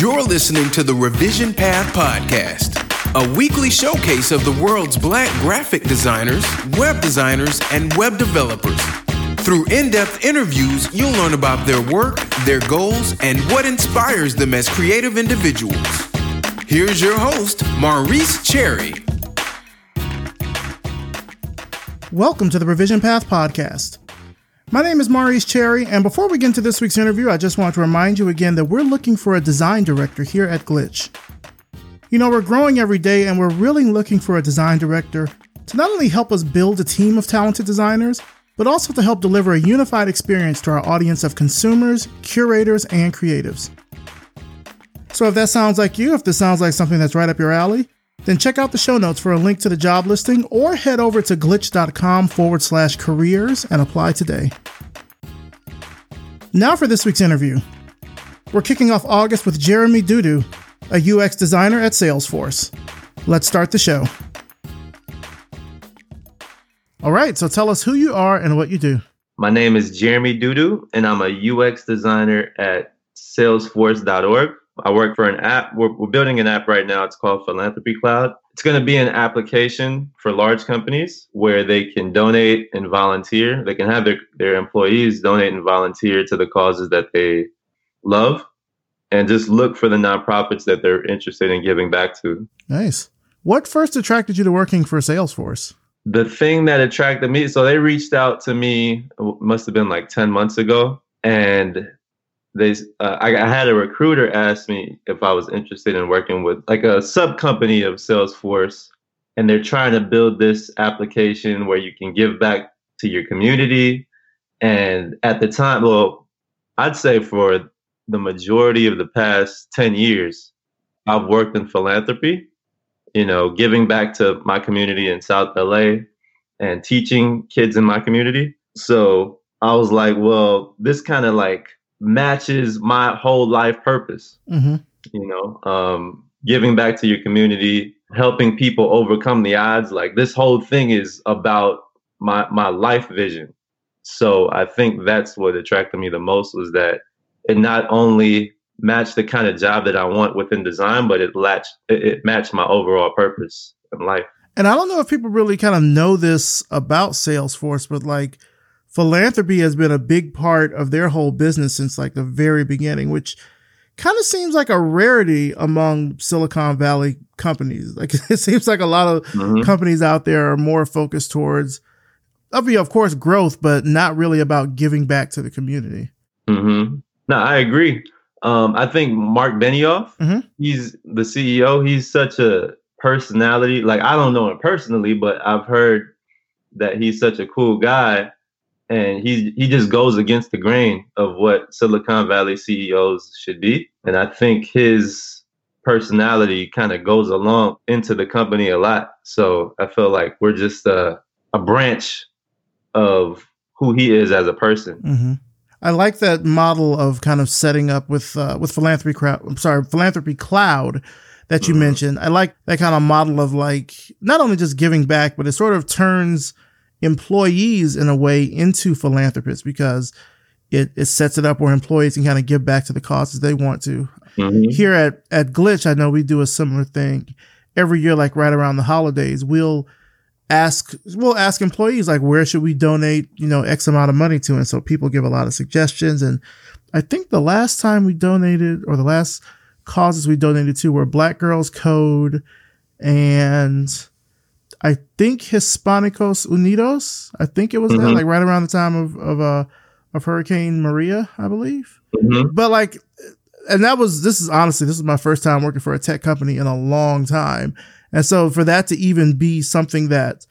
You're listening to the Revision Path Podcast, a weekly showcase of the world's black graphic designers, web designers, and web developers. Through in depth interviews, you'll learn about their work, their goals, and what inspires them as creative individuals. Here's your host, Maurice Cherry. Welcome to the Revision Path Podcast. My name is Maurice Cherry, and before we get into this week's interview, I just want to remind you again that we're looking for a design director here at Glitch. You know, we're growing every day, and we're really looking for a design director to not only help us build a team of talented designers, but also to help deliver a unified experience to our audience of consumers, curators, and creatives. So if that sounds like you, if this sounds like something that's right up your alley, then check out the show notes for a link to the job listing or head over to glitch.com forward slash careers and apply today. Now for this week's interview. We're kicking off August with Jeremi Dudu, a UX designer at Salesforce. Let's start the show. All right, so tell us who you are and what you do. My name is Jeremi Dudu, and I'm a UX designer at salesforce.org. I work for an app. We're, we're building an app right now. It's called Philanthropy Cloud. It's going to be an application for large companies where they can donate and volunteer. They can have their, their employees donate and volunteer to the causes that they love and just look for the nonprofits that they're interested in giving back to. Nice. What first attracted you to working for Salesforce? The thing that attracted me, so they reached out to me, must have been like 10 months ago. And they uh, I, I, had a recruiter ask me if I was interested in working with like a sub company of Salesforce, and they're trying to build this application where you can give back to your community. And at the time, well, I'd say for the majority of the past 10 years, I've worked in philanthropy, you know, giving back to my community in South LA and teaching kids in my community. So I was like, well, this kind of like matches my whole life purpose. Mm-hmm. You know, um, giving back to your community, helping people overcome the odds. Like this whole thing is about my my life vision. So I think that's what attracted me the most was that it not only matched the kind of job that I want within design, but it latched it, it matched my overall purpose in life. And I don't know if people really kind of know this about Salesforce, but like philanthropy has been a big part of their whole business since like the very beginning, which kind of seems like a rarity among Silicon Valley companies. Like it seems like a lot of mm-hmm. companies out there are more focused towards, of course, growth, but not really about giving back to the community. Mm-hmm. No, I agree. Um, I think Marc Benioff, mm-hmm. he's the CEO. He's such a personality. Like I don't know him personally, but I've heard that he's such a cool guy and he he just goes against the grain of what Silicon Valley CEOs should be. And I think his personality kind of goes along into the company a lot. So I feel like we're just a, a branch of who he is as a person. Mm-hmm. I like that model of kind of setting up with uh, with philanthropy crowd. I'm sorry, philanthropy cloud that you mm-hmm. mentioned. I like that kind of model of like not only just giving back, but it sort of turns employees in a way into philanthropists because it, it sets it up where employees can kind of give back to the causes they want to. Mm-hmm. Here at, at Glitch, I know we do a similar thing every year, like right around the holidays. We'll ask, we'll ask employees, like, where should we donate, you know, X amount of money to? And so people give a lot of suggestions. And I think the last time we donated or the last causes we donated to were Black Girls Code and I think Hispanicos Unidos. I think it was mm-hmm. that, like right around the time of of uh of Hurricane Maria, I believe. Mm-hmm. But like, and that was this is honestly this is my first time working for a tech company in a long time, and so for that to even be something that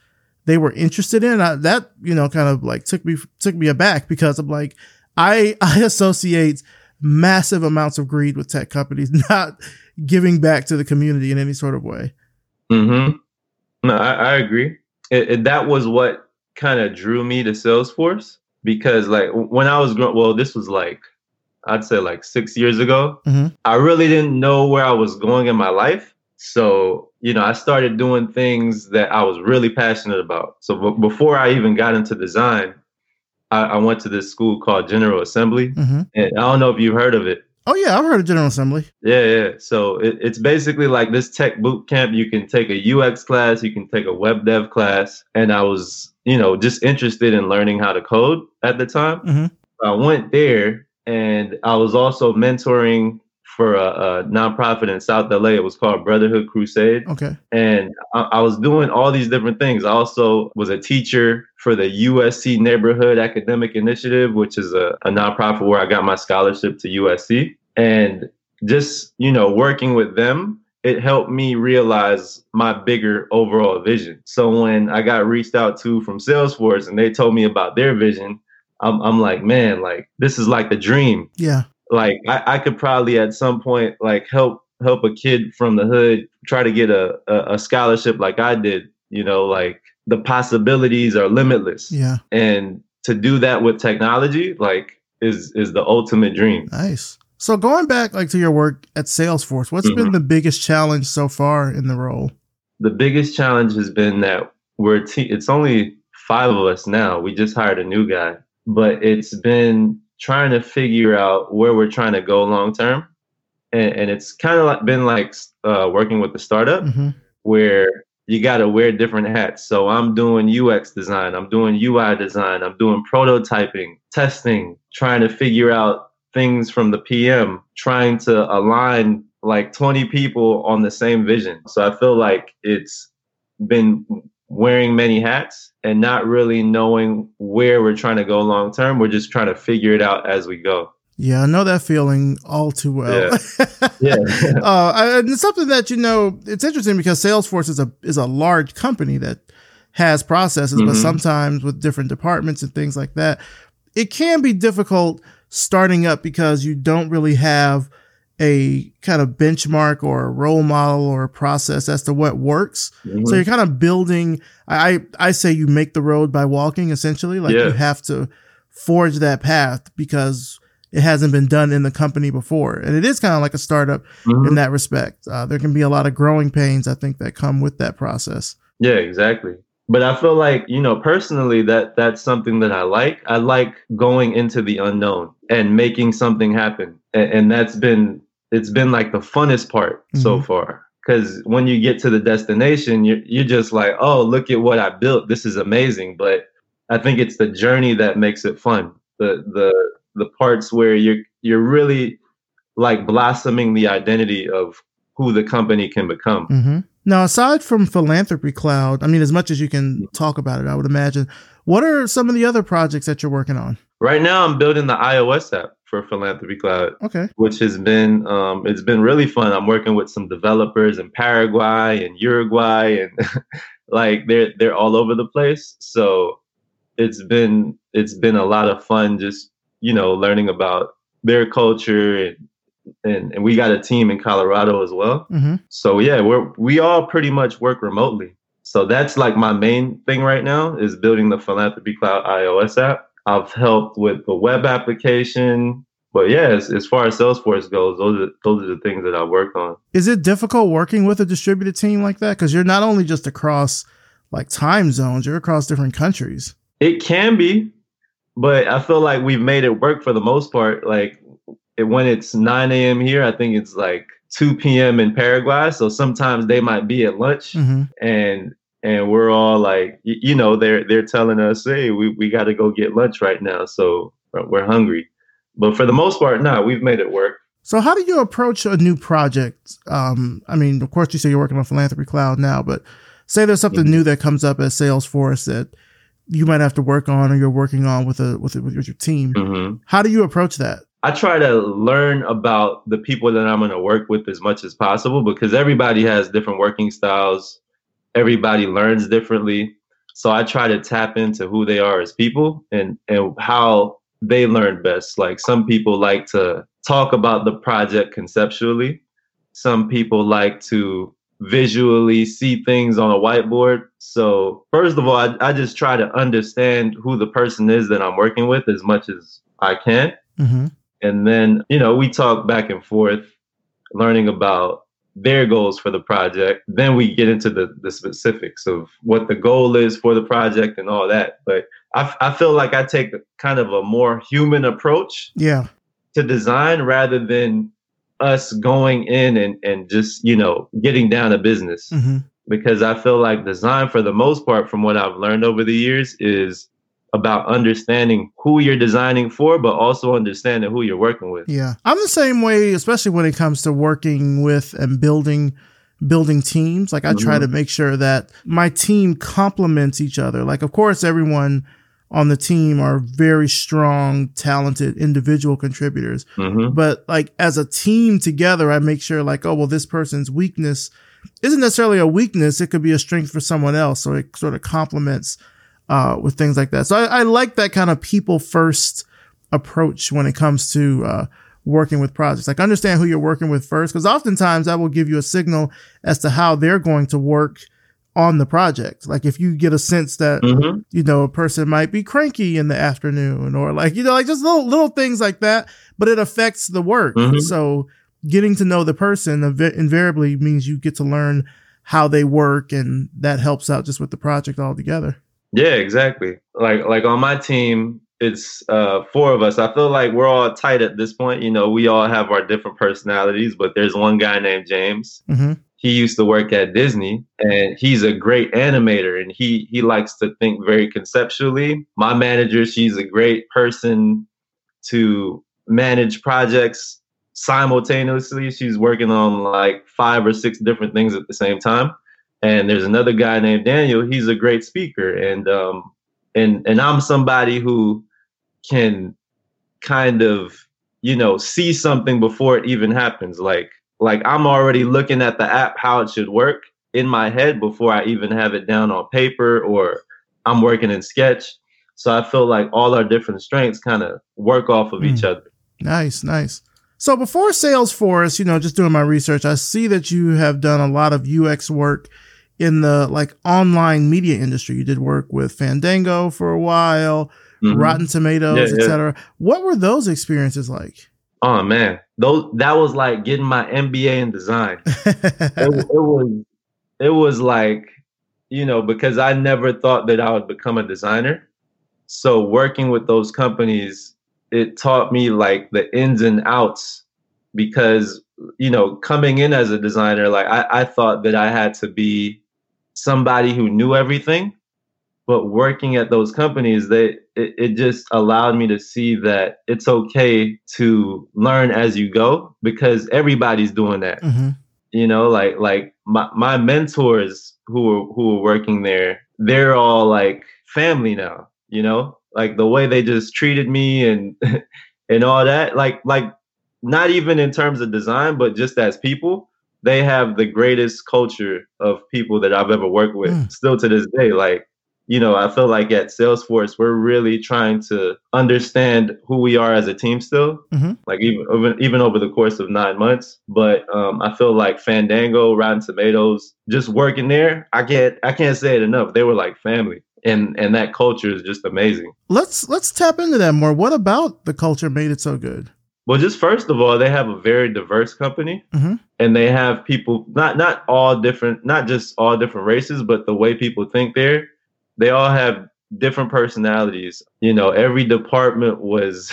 they were interested in, I, that you know kind of like took me took me aback because I'm like I I associate massive amounts of greed with tech companies not giving back to the community in any sort of way. Mm-hmm. No, I, I agree. It, it, that was what kind of drew me to Salesforce because, like, when I was growing, well, this was like, I'd say like six years ago. Mm-hmm. I really didn't know where I was going in my life. So, you know, I started doing things that I was really passionate about. So, b- before I even got into design, I, I, went to this school called General Assembly. Mm-hmm. And I don't know if you've heard of it. Oh yeah, I've heard of General Assembly. Yeah, yeah. So it, it's basically like this tech boot camp. You can take a UX class, you can take a web dev class, and I was, you know, just interested in learning how to code at the time. Mhm. I went there, and I was also mentoring for a, a nonprofit in South LA. It was called Brotherhood Crusade Okay. and I, I was doing all these different things. I also was a teacher for the USC Neighborhood Academic Initiative, which is a, a nonprofit where I got my scholarship to USC. And just, you know, working with them, it helped me realize my bigger overall vision. So when I got reached out to from Salesforce and they told me about their vision, I'm, I'm like, man, like this is like the dream Yeah. like I, I could probably at some point like help help a kid from the hood try to get a, a, a scholarship like I did. You know, like the possibilities are limitless. Yeah. And to do that with technology, like is is the ultimate dream. Nice. So going back like to your work at Salesforce, what's been Mhm. the biggest challenge so far in the role? The biggest challenge has been that we're te- it's only five of us now. We just hired a new guy, but it's been trying to figure out where we're trying to go long term. And, and it's kind of like been like uh, working with the startup. hmm where you got to wear different hats. So I'm doing UX design, I'm doing UI design, I'm doing prototyping, testing, trying to figure out things from the PM, trying to align like 20 people on the same vision. So I feel like it's been wearing many hats and not really knowing where we're trying to go long term. We're just trying to figure it out as we go. Yeah, I know that feeling all too well. Yeah. uh, and it's something that you know. It's interesting because Salesforce is a is a large company that has processes, but Mhm. sometimes with different departments and things like that, it can be difficult starting up because you don't really have a kind of benchmark or a role model or a process as to what works. So you're kind of building. I I say you make the road by walking. Essentially, like Yeah. you have to forge that path because it hasn't been done in the company before, and it is kind of like a startup Mhm. in that respect. Uh, there can be a lot of growing pains, I think, that come with that process. Yeah, exactly. But I feel like, you know, personally that that's something that I like. I like going into the unknown and making something happen. And, and that's been it's been like the funnest part so Mhm. far. Cuz when you get to the destination, you're you're just like, "Oh, look at what I built. This is amazing." But I think it's the journey that makes it fun. The the the parts where you're you're really like blossoming the identity of who the company can become. hmm Now, aside from Philanthropy Cloud, I mean, as much as you can talk about it, I would imagine. What are some of the other projects that you're working on? Right now, I'm building the iOS app for Philanthropy Cloud, Okay. which has been um, it's been really fun. I'm working with some developers in Paraguay and Uruguay, and like they're they're all over the place. So it's been it's been a lot of fun, just you know, learning about their culture and and, and we got a team in Colorado as well. hmm So yeah, we're we all pretty much work remotely. So that's like my main thing right now is building the Philanthropy Cloud iOS app. I've helped with the web application, but yeah, as, as far as Salesforce goes, those are those are the things that I worked on. Is it difficult working with a distributed team like that? Because you're not only just across like time zones, you're across different countries. It can be, but I feel like we've made it work for the most part. Like it, when it's 9 a.m. here, I think it's like 2 p.m. in Paraguay. So sometimes they might be at lunch. hmm and and we're all like you know they're they're telling us hey we, we got to go get lunch right now so we're- hungry but for the most part no we've made it work So, how do you approach a new project? Um, I mean, of course, you say you're working on Philanthropy Cloud now, but say there's something Mhm. new that comes up at Salesforce that you might have to work on, or you're working on with a with, a, with your team. hmm How do you approach that? I try to learn about the people that i'm going to work with as much as possible because everybody has different working styles. Everybody learns differently. So i try to tap into who they are as people and and how they learn best. Like some people like to talk about the project conceptually. Some people like to visually see things on a whiteboard. So first of all I, I just try to understand who the person is that i'm working with as much as i can. Hmm and then you know we talk back and forth learning about their goals for the project then we get into the, the specifics of what the goal is for the project and all that but I, I feel like i take kind of a more human approach Yeah. to design rather than us going in and, and just, you know, getting down to business. Mm-hmm. Because I feel like design, for the most part, from what I've learned over the years, is about understanding who you're designing for, but also understanding who you're working with. Yeah. I'm the same way, especially when it comes to working with and building building teams. Like I try Mhm. to make sure that my team complements each other. Like of course everyone on the team are very strong, talented individual contributors. hmm But like as a team together, I make sure like, oh well, this person's weakness isn't necessarily a weakness. It could be a strength for someone else. So it sort of complements uh, with things like that. So I, I like that kind of people first approach when it comes to uh, working with projects. Like understand who you're working with first, because oftentimes that will give you a signal as to how they're going to work on the project. Like if you get a sense that hmm you know, a person might be cranky in the afternoon or like, you know, like just little, little things like that, but it affects the work. Mhm. So getting to know the person inv- invariably means you get to learn how they work and that helps out just with the project altogether. Yeah, exactly. Like like on my team, it's uh four of us. I feel like we're all tight at this point. You know, we all have our different personalities, but there's one guy named James. hmm He used to work at Disney and he's a great animator and he he likes to think very conceptually. My manager, she's a great person to manage projects simultaneously. She's working on like five or six different things at the same time. And there's another guy named Daniel. He's a great speaker, and um, and and I'm somebody who can kind of you know see something before it even happens. Like like I'm already looking at the app how it should work in my head before I even have it down on paper or I'm working in Sketch. So I feel like all our different strengths kind of work off of each Mm. other. Nice, nice. So before Salesforce, you know, just doing my research, I see that you have done a lot of UX work in the like online media industry. You did work with Fandango for a while, Mhm. Rotten Tomatoes, Yeah, yeah. etc. What were those experiences like? Oh man, those that was like getting my MBA in design. it, it was it was like you know because i never thought that i would become a designer so working with those companies it taught me like the ins and outs because you know coming in as a designer like i, I thought that i had to be somebody who knew everything but working at those companies they it, it just allowed me to see that it's okay to learn as you go because everybody's doing that Mhm. you know like like my, my mentors who were who were working there they're all like family now you know like the way they just treated me and and all that like like not even in terms of design but just as people they have the greatest culture of people that i've ever worked with Mm. still to this day like you know i feel like at salesforce we're really trying to understand who we are as a team still Mhm. like even even even over the course of nine months but um i feel like fandango rotten tomatoes just working there i can't i can't say it enough they were like family and and that culture is just amazing Let's let's tap into that more. What about the culture made it so good? Well just first of all they have a very diverse company Mhm. and they have people not not all different not just all different races but the way people think there they all have different personalities you know every department was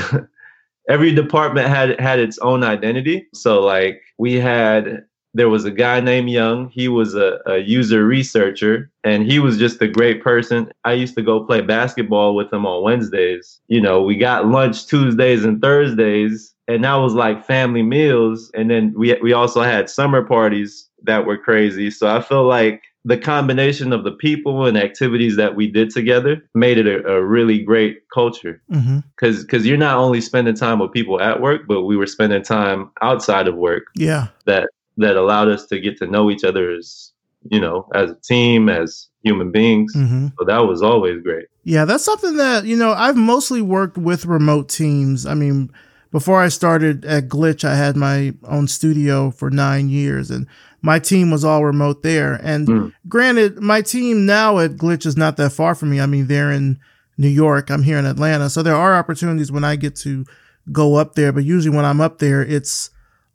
every department had had its own identity so like we had there was a guy named young. He was a, a user researcher and he was just a great person. I used to go play basketball with him on wednesdays. You know we got lunch tuesdays and thursdays and that was like family meals. And then we we also had summer parties that were crazy. So i feel like the combination of the people and activities that we did together made it a, a really great culture. Mm-hmm. Because because you're not only spending time with people at work but we were spending time outside of work Yeah. that that allowed us to get to know each other as you know as a team as human beings hmm so that was always great Yeah, that's something that, you know, I've mostly worked with remote teams. I mean, before I started at Glitch, I had my own studio for nine years and my team was all remote there. And Mm. granted, my team now at Glitch is not that far from me. I mean, they're in New York. I'm here in Atlanta. So there are opportunities when I get to go up there. But usually when I'm up there, it's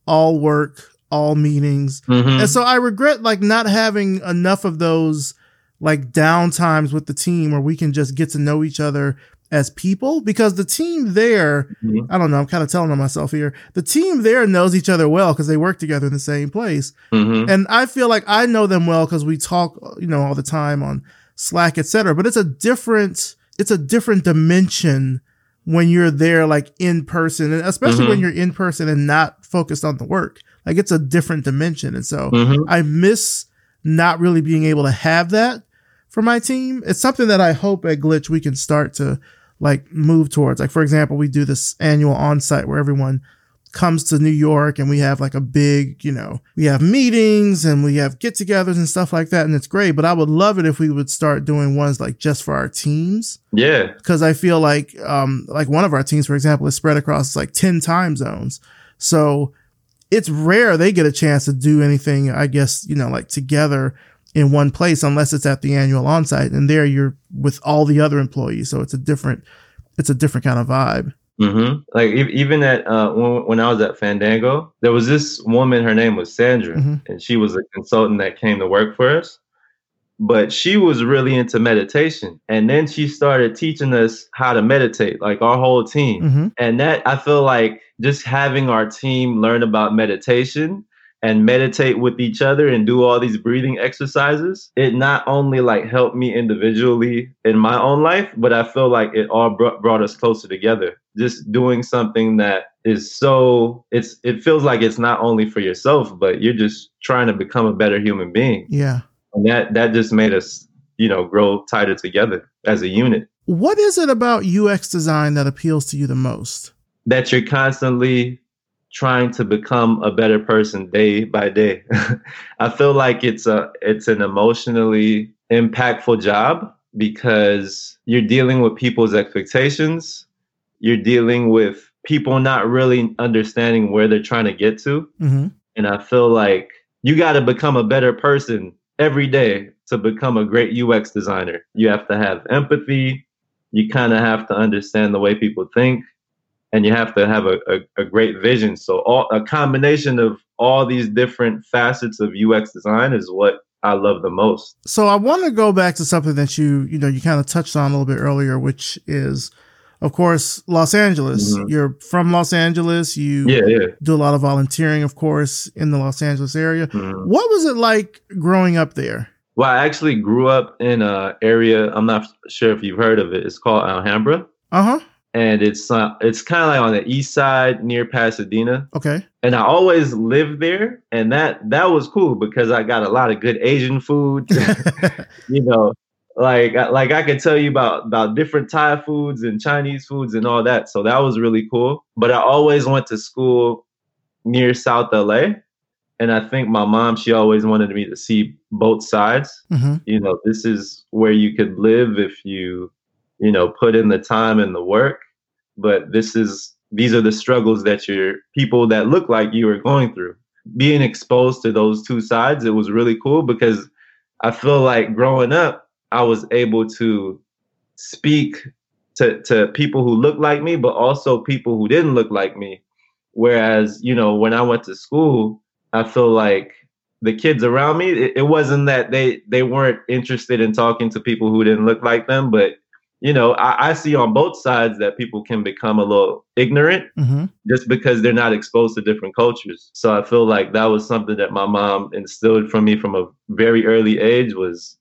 all work, all meetings. Mhm. And so I regret like not having enough of those like down times with the team where we can just get to know each other as people because the team there, Mhm. I don't know, I'm kind of telling on myself here. The team there knows each other well because they work together in the same place. Mhm. And I feel like I know them well because we talk, you know, all the time on Slack, etc. But it's a different, it's a different dimension when you're there, like in person, and especially Mhm. when you're in person and not focused on the work. Like it's a different dimension, and so Mhm. I miss not really being able to have that for my team. It's something that I hope at Glitch we can start to like move towards. Like for example, we do this annual on-site where everyone comes to New York and we have like a big, you know, we have meetings and we have get-togethers and stuff like that and it's great, but I would love it if we would start doing ones like just for our teams Yeah. because I feel like um like one of our teams, for example, is spread across like ten time zones. So it's rare they get a chance to do anything, I guess, you know, like together in one place unless it's at the annual onsite. And there you're with all the other employees. So it's a different it's a different kind of vibe. hmm Like even at uh, when when I was at Fandango, there was this woman. Her name was Sandra, Mhm. and she was a consultant that came to work for us. But she was really into meditation, and then she started teaching us how to meditate, like our whole team. hmm And that I feel like just having our team learn about meditation and meditate with each other and do all these breathing exercises, it not only like helped me individually in my own life, but I feel like it all brought, brought us closer together. Just doing something that is so it's it feels like it's not only for yourself, but you're just trying to become a better human being. Yeah. And that that just made us, you know, grow tighter together as a unit. What is it about UX design that appeals to you the most? that you're constantly trying to become a better person day by day. I feel like it's a it's an emotionally impactful job because you're dealing with people's expectations. You're dealing with people not really understanding where they're trying to get to. hmm And I feel like you got to become a better person every day to become a great UX designer. You have to have empathy. You kind of have to understand the way people think. And you have to have a, a, a great vision. So, all, a combination of all these different facets of UX design is what I love the most. So I want to go back to something that you, you know, you kind of touched on a little bit earlier, which is, of course, Los Angeles. Mhm. You're from Los Angeles. You Yeah, yeah. do a lot of volunteering, of course, in the Los Angeles area. Mhm. What was it like growing up there? Well, I actually grew up in an area. I'm not sure if you've heard of it. It's called Alhambra. Uh huh. and it's uh, it's kind of like on the east side near Pasadena. Okay. And I always lived there, and that that was cool because I got a lot of good Asian food. you know, like like I could tell you about about different Thai foods and Chinese foods and all that. So that was really cool. But I always went to school near South LA, and I think my mom she always wanted me to see both sides hmm you know this is where you could live if you you know put in the time and the work but this is these are the struggles that your people that look like you are going through being exposed to those two sides it was really cool because i feel like growing up i was able to speak to to people who looked like me but also people who didn't look like me. Whereas you know when i went to school i feel like the kids around me it, it wasn't that they they weren't interested in talking to people who didn't look like them but you know I, I see on both sides that people can become a little ignorant hmm just because they're not exposed to different cultures. So i feel like that was something that my mom instilled from me from a very early age was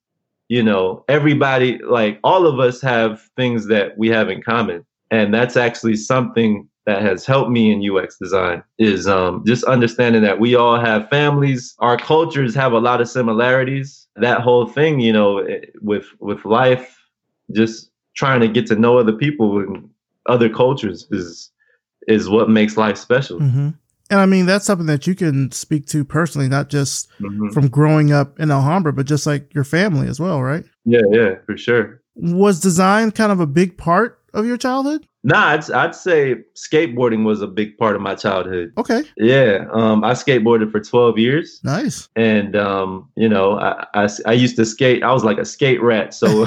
you know everybody like all of us have things that we have in common and that's actually something that has helped me in UX design is um, just understanding that we all have families, our cultures have a lot of similarities. That whole thing, you know, eh, with with life, just trying to get to know other people and other cultures is is what makes life special. hmm And I mean, that's something that you can speak to personally, not just Mhm. from growing up in Alhambra, but just like your family as well, right? Yeah, yeah, for sure. Was design kind of a big part of your childhood? Nah, I'd, I'd say skateboarding was a big part of my childhood. Okay. Yeah, um, I skateboarded for 12 years. Nice. and um, you know, I, I I used to skate. I was like a skate rat. So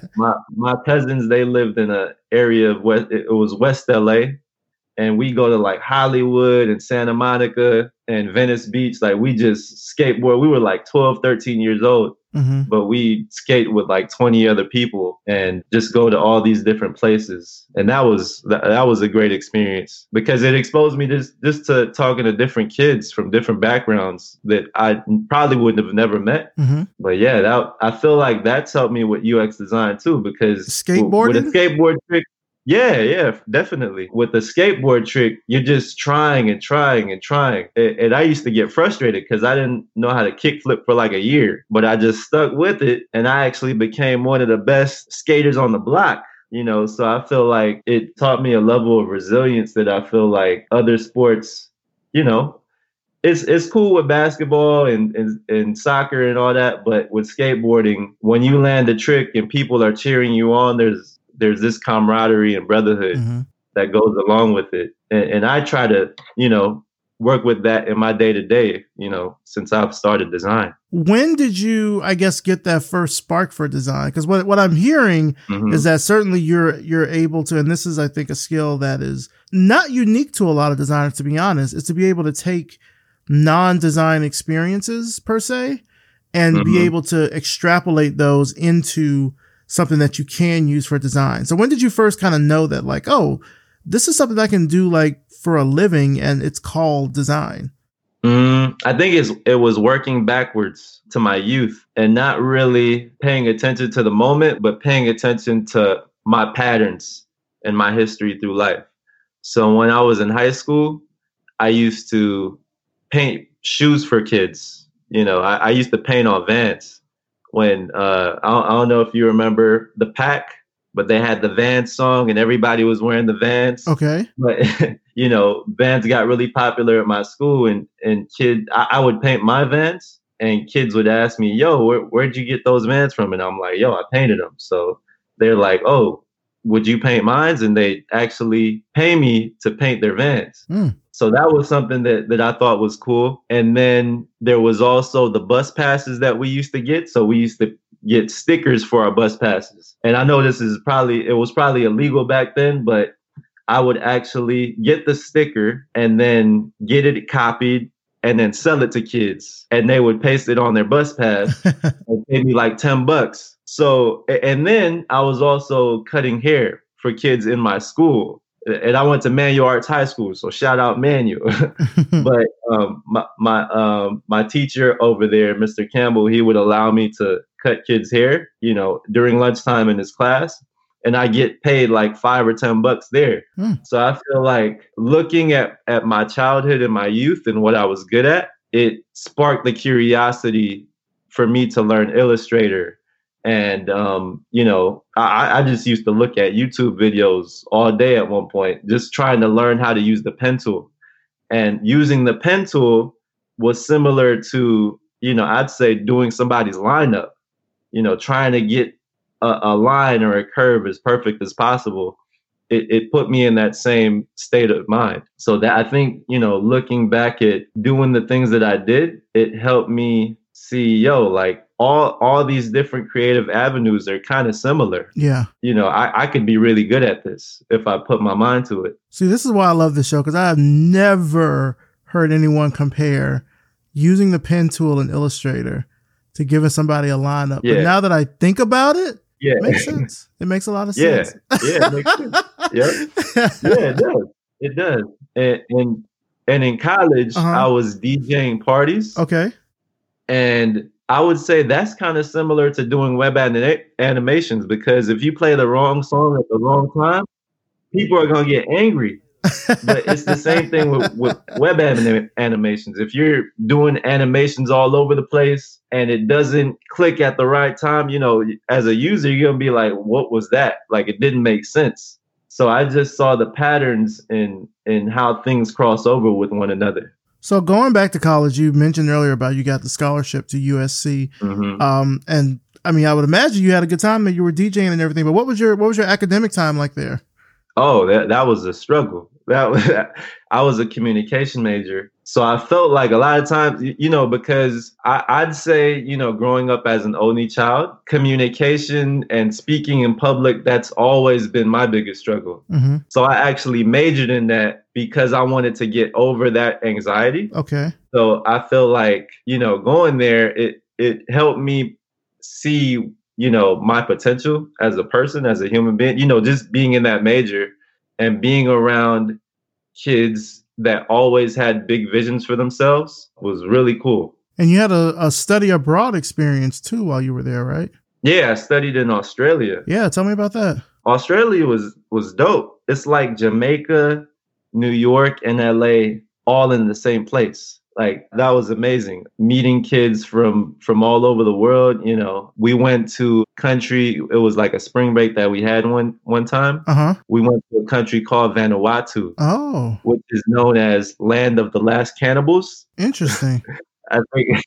my my cousins they lived in a area of west. It was West LA, and we go to like Hollywood and Santa Monica and Venice Beach. Like we just skateboard. We were like 12, 13 years old, hmm but we skate with like 20 other people and just go to all these different places and that was that, that was a great experience because it exposed me just just to talking to different kids from different backgrounds that i probably wouldn't have never met hmm but yeah that i feel like that's helped me with ux design too because w- with a skateboard trick yeah, yeah, definitely. With the skateboard trick, you're just trying and trying and trying. And, I used to get frustrated because I didn't know how to kickflip for like a year, but I just stuck with it and I actually became one of the best skaters on the block. You know, so I feel like it taught me a level of resilience that I feel like other sports, you know, it's it's cool with basketball and, and and soccer and all that, but with skateboarding, when you land a trick and people are cheering you on, there's there's this camaraderie and brotherhood hmm that goes along with it. And, and I try to, you know, work with that in my day to day, you know, since I've started design. When did you, I guess, get that first spark for design? Because what what I'm hearing Mhm. is that certainly you're you're able to, and this is, I think, a skill that is not unique to a lot of designers. To be honest, is to be able to take non-design experiences per se and be Mhm. able to extrapolate those into something that you can use for design. So when did you first kind of know that, like, oh, this is something I can do like for a living, and it's called design? Mm, I think it's it was working backwards to my youth and not really paying attention to the moment, but paying attention to my patterns and my history through life. So when I was in high school, I used to paint shoes for kids. You know, I, I used to paint on Vans. When uh, I, don't, I don't know if you remember the Pack, but they had the Vans song and everybody was wearing the Vans Okay. but you know, vans got really popular at my school, and and kid, I, I would paint my vans, and kids would ask me, "Yo, where, where'd you get those vans from?" And I'm like, "Yo, I painted them." So they're like, "Oh, would you paint mines?" And they actually pay me to paint their vans. Mm. So that was something that that I thought was cool. And then there was also the bus passes that we used to get. So we used to get stickers for our bus passes. And I know this is probably it was probably illegal back then, but I would actually get the sticker and then get it copied and then sell it to kids. And they would paste it on their bus pass and pay me like 10 bucks. So, and then I was also cutting hair for kids in my school. And I went to Manual Arts High School, so shout out Manual. but um, my my um, my teacher over there, Mr. Campbell, he would allow me to cut kids' hair, you know, during lunchtime in his class, and I get paid like five or ten bucks there. Hmm. So I feel like looking at at my childhood and my youth and what I was good at, it sparked the curiosity for me to learn Illustrator. And um, you know, I, I just used to look at YouTube videos all day at one point, just trying to learn how to use the pen tool. And using the pen tool was similar to, you know, I'd say doing somebody's lineup, you know, trying to get a, a line or a curve as perfect as possible. It, it put me in that same state of mind. So that I think, you know, looking back at doing the things that I did, it helped me see, yo, like all all these different creative avenues are kind of similar. yeah. You know, I, I could be really good at this if I put my mind to it. See, this is why I love this show because I have never heard anyone compare using the pen tool in Illustrator to giving somebody a lineup. But Yeah. now that I think about it, Yeah. it makes sense. It makes a lot of Yeah. sense. Yeah, it makes sense. yeah, it does. It does. And and, and in college, Uh-huh. I was DJing parties, Okay. and I would say that's kind of similar to doing web anima- animations because if you play the wrong song at the wrong time, people are gonna get angry. but it's the same thing with, with web anim- animations. If you're doing animations all over the place and it doesn't click at the right time, you know, as a user, you're gonna be like, "What was that?" Like it didn't make sense. So I just saw the patterns in in how things cross over with one another. So going back to college, you mentioned earlier about you got the scholarship to USC. hmm Um, and I mean, I would imagine you had a good time and you were DJing and everything. But what was your what was your academic time like there? Oh, that that was a struggle. That was I was a communication major, so I felt like a lot of times, you know, because I, I'd say, you know, growing up as an only child, communication and speaking in public, that's always been my biggest struggle. hmm So I actually majored in that because I wanted to get over that anxiety. Okay. So I feel like, you know, going there, it it helped me see, you know, my potential as a person, as a human being, you know, just being in that major and being around kids that always had big visions for themselves was really cool. And you had a, a study abroad experience too while you were there, right? Yeah, I studied in Australia. Yeah, tell me about that. Australia was was dope. It's like Jamaica, New York, and LA all in the same place like that was amazing. Meeting kids from from all over the world you know. We went to country it was like a spring break that we had one one time. Uh-huh. We went to a country called vanuatu oh. which is known as land of the last cannibals. Interesting. I think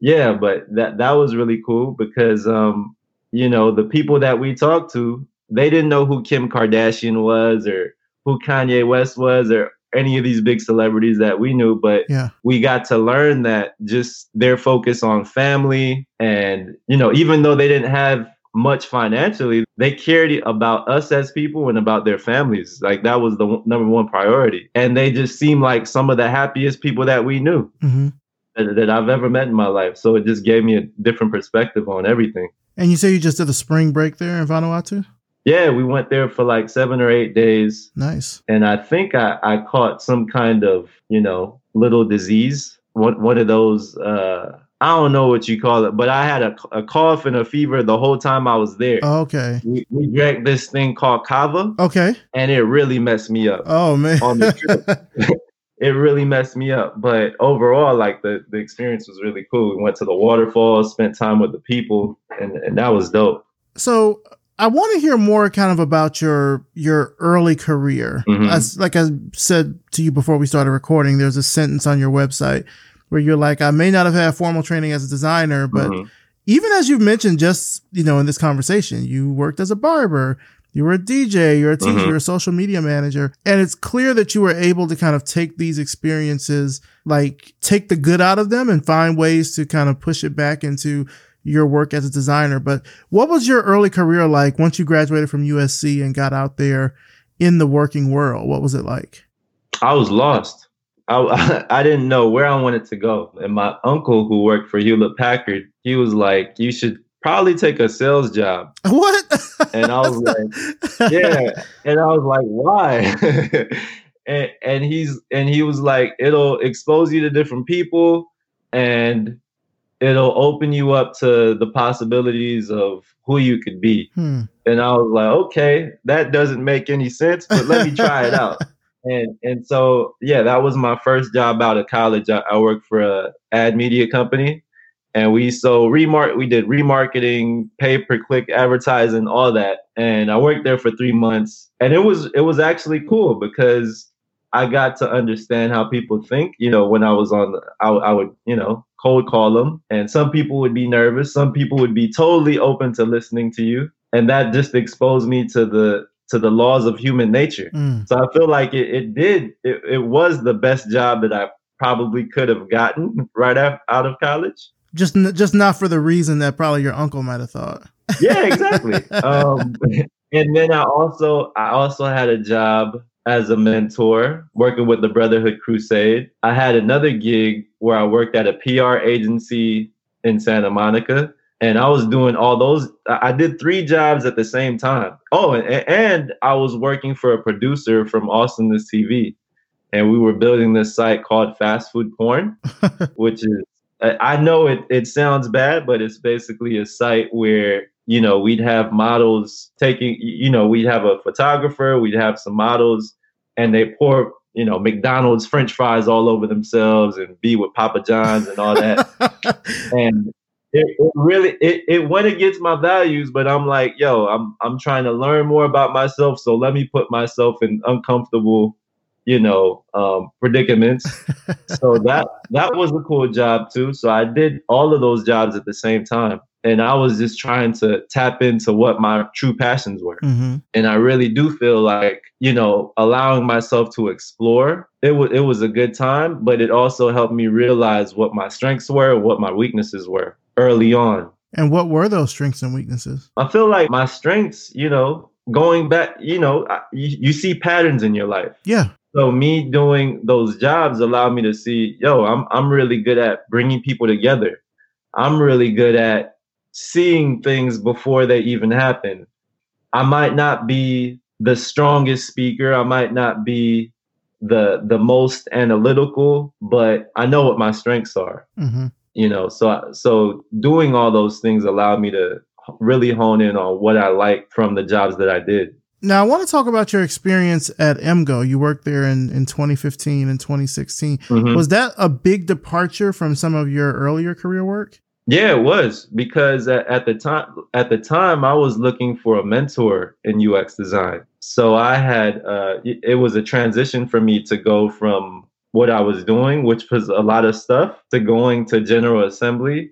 yeah but that that was really cool because um you know the people that we talked to they didn't know who kim kardashian was or who kanye west was or any of these big celebrities that we knew, but yeah. we got to learn that just their focus on family and, you know, even though they didn't have much financially, they cared about us as people and about their families. Like that was the number one priority. And they just seemed like some of the happiest people that we knew mm-hmm. that, that I've ever met in my life. So it just gave me a different perspective on everything. And you say you just did a spring break there in Vanuatu? Yeah, we went there for like seven or eight days. Nice. And I think I, I caught some kind of, you know, little disease. One one of those uh I don't know what you call it, but I had a, a cough and a fever the whole time I was there. Okay. We, we drank this thing called kava. Okay. And it really messed me up. Oh man. On the trip. it really messed me up. But overall, like the, the experience was really cool. We went to the waterfalls, spent time with the people, and, and that was dope. So I want to hear more kind of about your your early career. Mhm. As like I said to you before we started recording, there's a sentence on your website where you're like, I may not have had formal training as a designer, but Mhm. even as you've mentioned just, you know, in this conversation, you worked as a barber, you were a DJ, you're a teacher, Mhm. you're a social media manager. And it's clear that you were able to kind of take these experiences, like take the good out of them and find ways to kind of push it back into your work as a designer. But what was your early career like once you graduated from USC and got out there in the working world? What was it like? I was lost. I, I didn't know where I wanted to go. And my uncle, who worked for Hewlett Packard, he was like, You should probably take a sales job. What? And I was like, Yeah. And I was like, Why? and, and he's and he was like, It'll expose you to different people and it'll open you up to the possibilities of who you could be. Hmm. And I was like, okay, that doesn't make any sense, but let me try it out. And and so yeah, that was my first job out of college. I, I worked for a ad media company, and we so remark we did remarketing, pay per click advertising, all that. And I worked there for three months, and it was it was actually cool because I got to understand how people think. You know, when I was on, I, I would you know cold call them, and some people would be nervous, some people would be totally open to listening to you, and that just exposed me to the to the laws of human nature. Mm. So I feel like it, it did. It, it was the best job that I probably could have gotten right af- out of college. Just, n- just not for the reason that probably your uncle might have thought. Yeah, exactly. um, and then I also I also had a job as a mentor working with the Brotherhood Crusade. I had another gig where I worked at a PR agency in Santa Monica. And I was doing all those. I did three jobs at the same time. Oh, and, and I was working for a producer from AwesomenessTV, and we were building this site called Fast Food Porn, which is I I know it it sounds bad, but it's basically a site where you know we'd have models taking you know we'd have a photographer, we'd have some models, and they pour you know McDonald's French fries all over themselves and be with Papa John's and all that, and it, it really it, it went against my values. But I'm like, yo, I'm I'm trying to learn more about myself, so let me put myself in uncomfortable you know um, predicaments. So that that was a cool job too. So i did all of those jobs at the same time and i was just trying to tap into what my true passions were hmm and i really do feel like you know allowing myself to explore it was it was a good time but it also helped me realize what my strengths were what my weaknesses were early on And what were those strengths and weaknesses? i feel like my strengths you know going back you know I- you, you see patterns in your life Yeah. so me doing those jobs allowed me to see, yo, I'm I'm really good at bringing people together. I'm really good at seeing things before they even happen. I might not be the strongest speaker. I might not be the the most analytical, but I know what my strengths are. Mm-hmm. You know, so so doing all those things allowed me to really hone in on what I like from the jobs that I did. Now, I want to talk about your experience at MGO. You worked there in, in 2015 and 2016. Mm-hmm. Was that a big departure from some of your earlier career work? Yeah, it was because at, at the time at the time I was looking for a mentor in UX design. So I had uh, it was a transition for me to go from what I was doing, which was a lot of stuff, to going to General Assembly,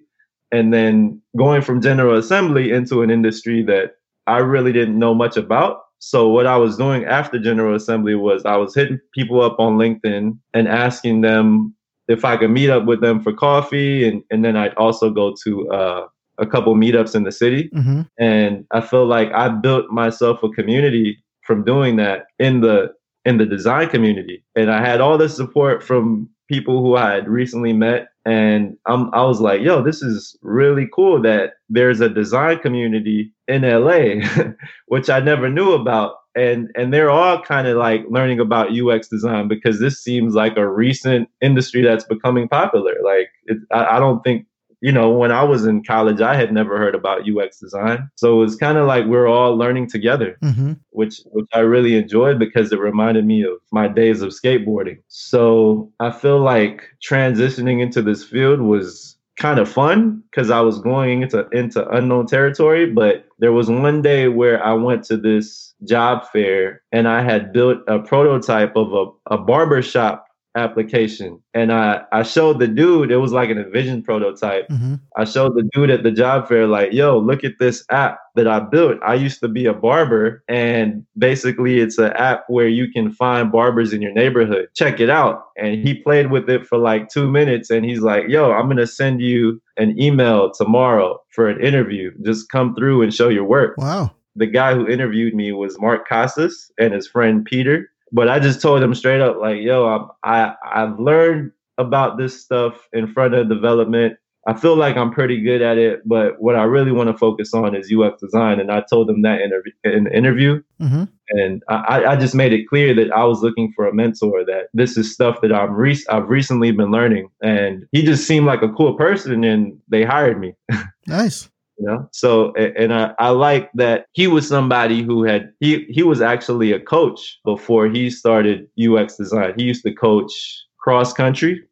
and then going from General Assembly into an industry that I really didn't know much about. So what I was doing after General Assembly was I was hitting people up on LinkedIn and asking them if I could meet up with them for coffee, and and then I'd also go to uh, a couple meetups in the city. Mm-hmm. And I feel like I built myself a community from doing that in the in the design community, and I had all the support from people who I had recently met. And I'm, I was like, yo, this is really cool that there's a design community in LA, which I never knew about and and they're all kind of like learning about UX design because this seems like a recent industry that's becoming popular. Like it, I, I, don't think you know when I was in college, I had never heard about UX design, so it's kind of like we're all learning together, mm-hmm. which which I really enjoyed because it reminded me of my days of skateboarding. So I feel like transitioning into this field was kind of fun because I was going into into unknown territory. But there was one day where I went to this job fair and I had built a prototype of a, a barber shop application. And I, I showed the dude it was like an InVision prototype. Mm-hmm. i showed the dude at the job fair like yo look at this app that i built. I used to be a barber and basically it's an app where you can find barbers in your neighborhood. Check it out. And he played with it for like two minutes and he's like yo i'm gonna send you an email tomorrow for an interview. Just come through and show your work. Wow. The guy who interviewed me was mark casas and his friend peter but I just told him straight up, like, yo, I'm, I I've learned about this stuff in front of development. I feel like I'm pretty good at it, but what I really want to focus on is UX design. And I told him that in, in the interview. Mm-hmm. And I, I just made it clear that I was looking for a mentor, that this is stuff that I'm re- I've recently been learning. And he just seemed like a cool person and they hired me. Nice you know? So and I, I like that he was somebody who had he he was actually a coach before he started ux design. He used to coach cross country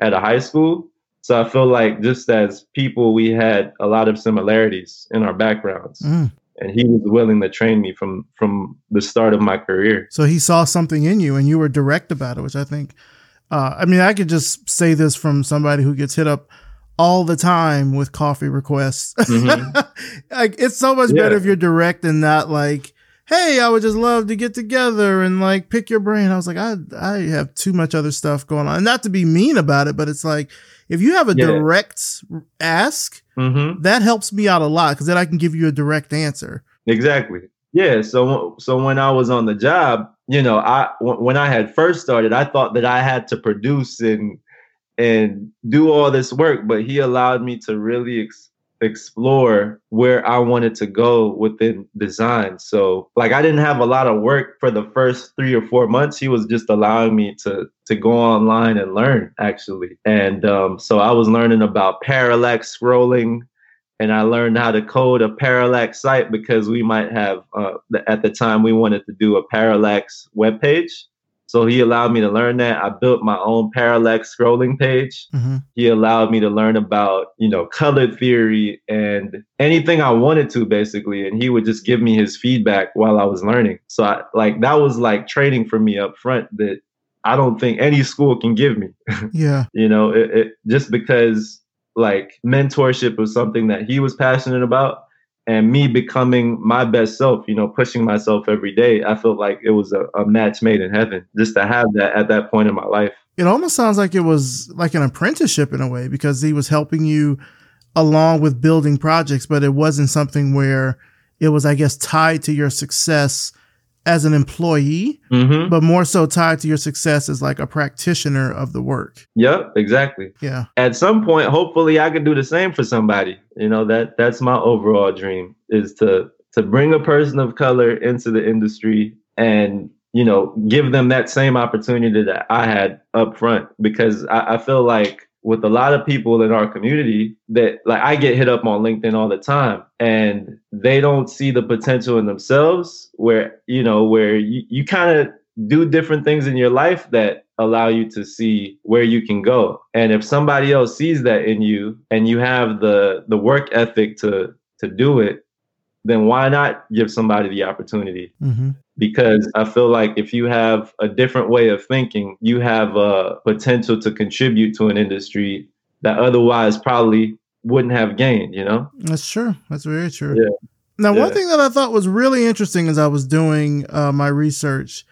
at a high school. So i feel like just as people we had a lot of similarities in our backgrounds. Mm. and he was willing to train me from from the start of my career. So he saw something in you and you were direct about it which i think uh, i mean i could just say this from somebody who gets hit up all the time with coffee requests. Mm-hmm. like it's so much yeah. better if you're direct and not like, hey, I would just love to get together and like pick your brain. I was like, I I have too much other stuff going on. And not to be mean about it, but it's like if you have a yeah. direct ask, mm-hmm. that helps me out a lot because then I can give you a direct answer. Exactly. Yeah. So so when I was on the job, you know, I when I had first started, I thought that I had to produce and and do all this work, but he allowed me to really ex- explore where I wanted to go within design. So, like, I didn't have a lot of work for the first three or four months. He was just allowing me to to go online and learn, actually. And um, so I was learning about parallax scrolling, and I learned how to code a parallax site because we might have uh, at the time we wanted to do a parallax web page. So he allowed me to learn that. I built my own parallax scrolling page. Mm-hmm. He allowed me to learn about, you know, color theory and anything I wanted to basically. And he would just give me his feedback while I was learning. So I like that was like training for me up front that I don't think any school can give me. Yeah. you know, it, it just because like mentorship was something that he was passionate about and me becoming my best self, you know, pushing myself every day, I felt like it was a, a, match made in heaven just to have that at that point in my life. It almost sounds like it was like an apprenticeship in a way because he was helping you along with building projects, but it wasn't something where it was, I guess, tied to your success as an employee, hmm but more so tied to your success as like a practitioner of the work. Yep, exactly. Yeah. At some point, hopefully, I can do the same for somebody. You know that that's my overall dream is to to bring a person of color into the industry and you know give them that same opportunity that I had up front because I, I feel like with a lot of people in our community that like I get hit up on LinkedIn all the time and they don't see the potential in themselves where you know where you, you kind of do different things in your life that allow you to see where you can go. And if somebody else sees that in you and you have the the work ethic to to do it then why not give somebody the opportunity hmm because I feel like if you have a different way of thinking, you have a potential to contribute to an industry that otherwise probably wouldn't have gained, you know? That's true. That's very true. Yeah. Now, one thing that I thought was really interesting as I was doing uh, my research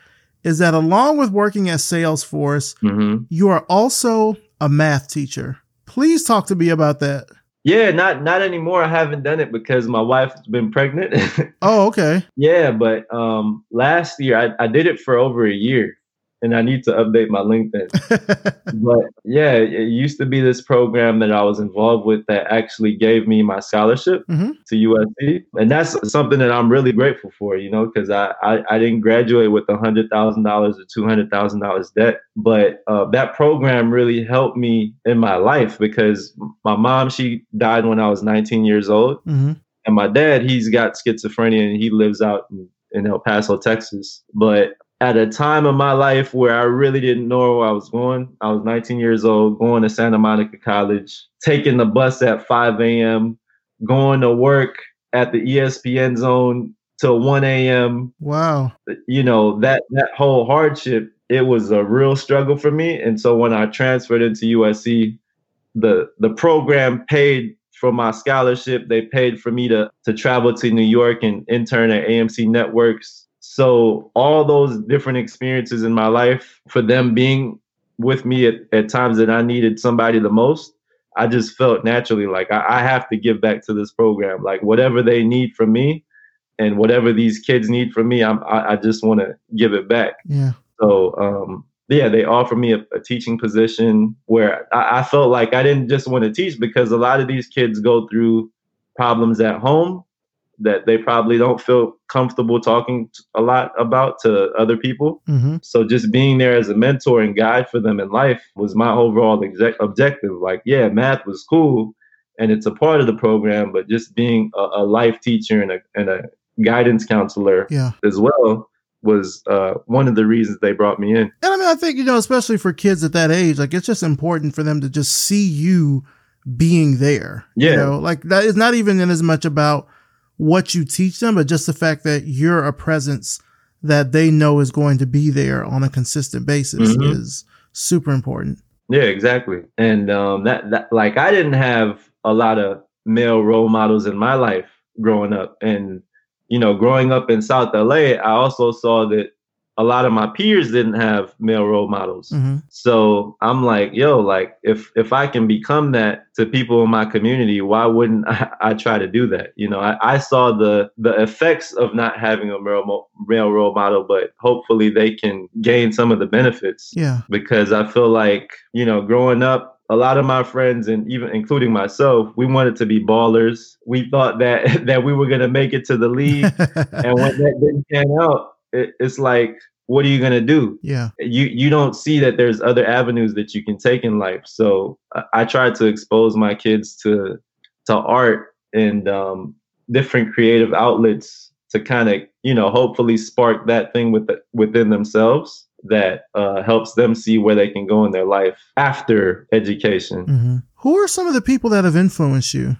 is that along with working at Salesforce, hmm you are also a math teacher. Please talk to me about that. Yeah, not not anymore. I haven't done it because my wife's been pregnant. Oh, okay. yeah, but um last year I, I did it for over a year and I need to update my LinkedIn. but yeah, it used to be this program that I was involved with that actually gave me my scholarship Mhm. to USC, and that's something that I'm really grateful for. You know, because I, I I didn't graduate with a hundred thousand dollars or two hundred thousand dollars debt, but uh, that program really helped me in my life because my mom she died when I was 19 years old, hmm and my dad he's got schizophrenia and he lives out in, in El Paso, Texas, but at a time of my life where I really didn't know where I was going. I was 19 years old, going to Santa Monica College, taking the bus at 5 a.m., going to work at the ESPN zone till 1 a.m. Wow. You know, that that whole hardship, it was a real struggle for me. And so when I transferred into USC, the the program paid for my scholarship. They paid for me to to travel to New York and intern at AMC Networks. So all those different experiences in my life, for them being with me at, at times that I needed somebody the most, I just felt naturally like I, I have to give back to this program. Like whatever they need from me and whatever these kids need from me, I'm, I, I just want to give it back. Yeah. So um, yeah, they offered me a, a teaching position where I, I felt like I didn't just want to teach because a lot of these kids go through problems at home that they probably don't feel comfortable talking a lot about to other people. hmm So just being there as a mentor and guide for them in life was my overall exec- objective. Like, yeah, math was cool and it's a part of the program, but just being a, a life teacher and a, and a guidance counselor Yeah. as well was uh, one of the reasons they brought me in. And I mean, I think, you know, especially for kids at that age, like it's just important for them to just see you being there. You Yeah. know, like that is not even in as much about what you teach them, but just the fact that you're a presence that they know is going to be there on a consistent basis Mhm. is super important. Yeah, exactly. And um, that that like I didn't have a lot of male role models in my life growing up, and you know, growing up in South LA, I also saw that a lot of my peers didn't have male role models. hmm So I'm like, yo, like if if I can become that to people in my community, why wouldn't I, I try to do that? You know, I, I saw the the effects of not having a male male role model, but hopefully they can gain some of the benefits Yeah. because I feel like, you know, growing up, a lot of my friends and even including myself, we wanted to be ballers. We thought that that we were gonna make it to the league. and when that didn't pan out, it, it's like, what are you gonna do? yeah. You you don't see that there's other avenues that you can take in life. So I, I try to expose my kids to to art and um, different creative outlets to kind of you know hopefully spark that thing with within themselves that uh, helps them see where they can go in their life after education. hmm Who are some of the people that have influenced you?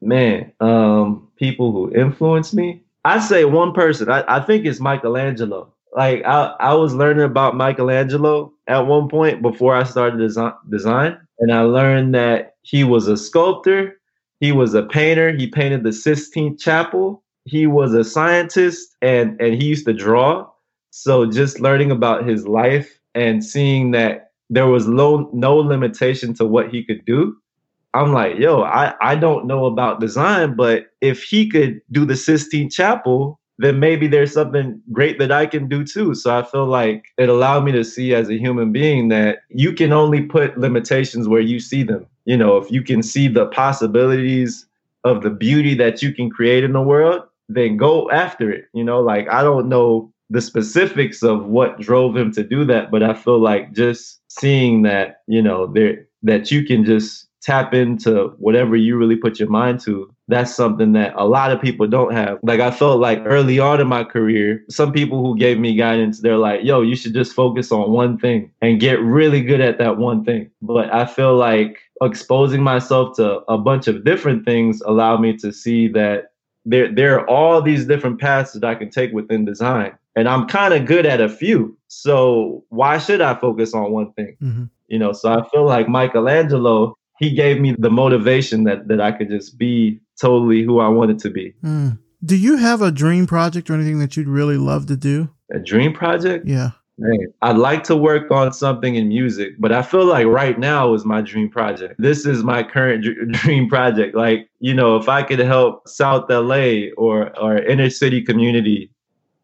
Man, um, people who influence me. I say one person. I, I think it's Michelangelo. Like I, I was learning about Michelangelo at one point before I started design, design, and I learned that he was a sculptor, he was a painter. He painted the Sistine Chapel. He was a scientist, and and he used to draw. So just learning about his life and seeing that there was low, no limitation to what he could do I'm like, yo, I, I don't know about design, but if he could do the Sistine Chapel, then maybe there's something great that I can do too. So I feel like it allowed me to see as a human being that you can only put limitations where you see them. You know, if you can see the possibilities of the beauty that you can create in the world, then go after it. You know, like I don't know the specifics of what drove him to do that, but I feel like just seeing that, you know, there that you can just tap into whatever you really put your mind to that's something that a lot of people don't have. Like I felt like early on in my career, some people who gave me guidance, they're like, yo, you should just focus on one thing and get really good at that one thing. But I feel like exposing myself to a bunch of different things allowed me to see that there there are all these different paths that I can take within design. And I'm kind of good at a few. So why should I focus on one thing? Mm-hmm. You know, so I feel like Michelangelo, he gave me the motivation that that I could just be totally who I wanted to be. Mm. Do you have a dream project or anything that you'd really love to do? A dream project? Yeah. Man, I'd like to work on something in music, but I feel like right now is my dream project. This is my current dr- dream project. Like, you know, if I could help South LA or or inner city community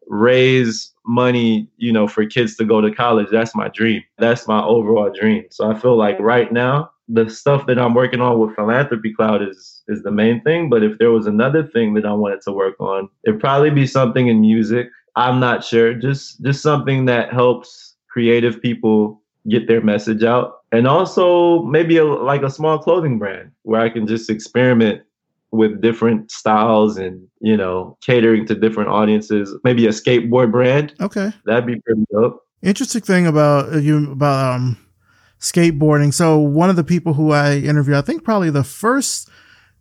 raise money, you know, for kids to go to college, that's my dream. That's my overall dream. So I feel like right now the stuff that I'm working on with Philanthropy Cloud is is the main thing. But if there was another thing that I wanted to work on, it'd probably be something in music. I'm not sure. Just just something that helps creative people get their message out. And also maybe a, like a small clothing brand where I can just experiment with different styles and, you know, catering to different audiences. Maybe a skateboard brand. Okay. That'd be pretty dope. Interesting thing about uh, you about um skateboarding. So one of the people who I interviewed, I think probably the first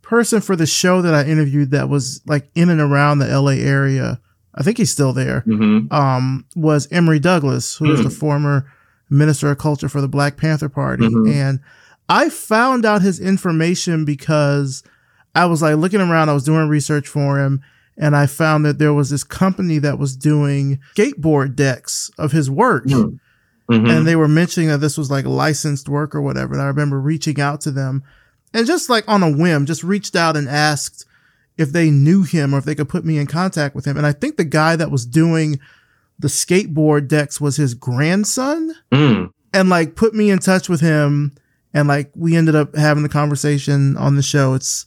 person for the show that I interviewed that was like in and around the LA area, I think he's still there, mm-hmm. um, was Emory Douglas, who mm-hmm. was the former minister of culture for the Black Panther Party. Mm-hmm. And I found out his information because I was like looking around, I was doing research for him, and I found that there was this company that was doing skateboard decks of his work. Mm. Mm-hmm. And they were mentioning that this was like licensed work or whatever. And I remember reaching out to them and just like on a whim, just reached out and asked if they knew him or if they could put me in contact with him. And I think the guy that was doing the skateboard decks was his grandson mm. and like put me in touch with him. And like we ended up having the conversation on the show. It's,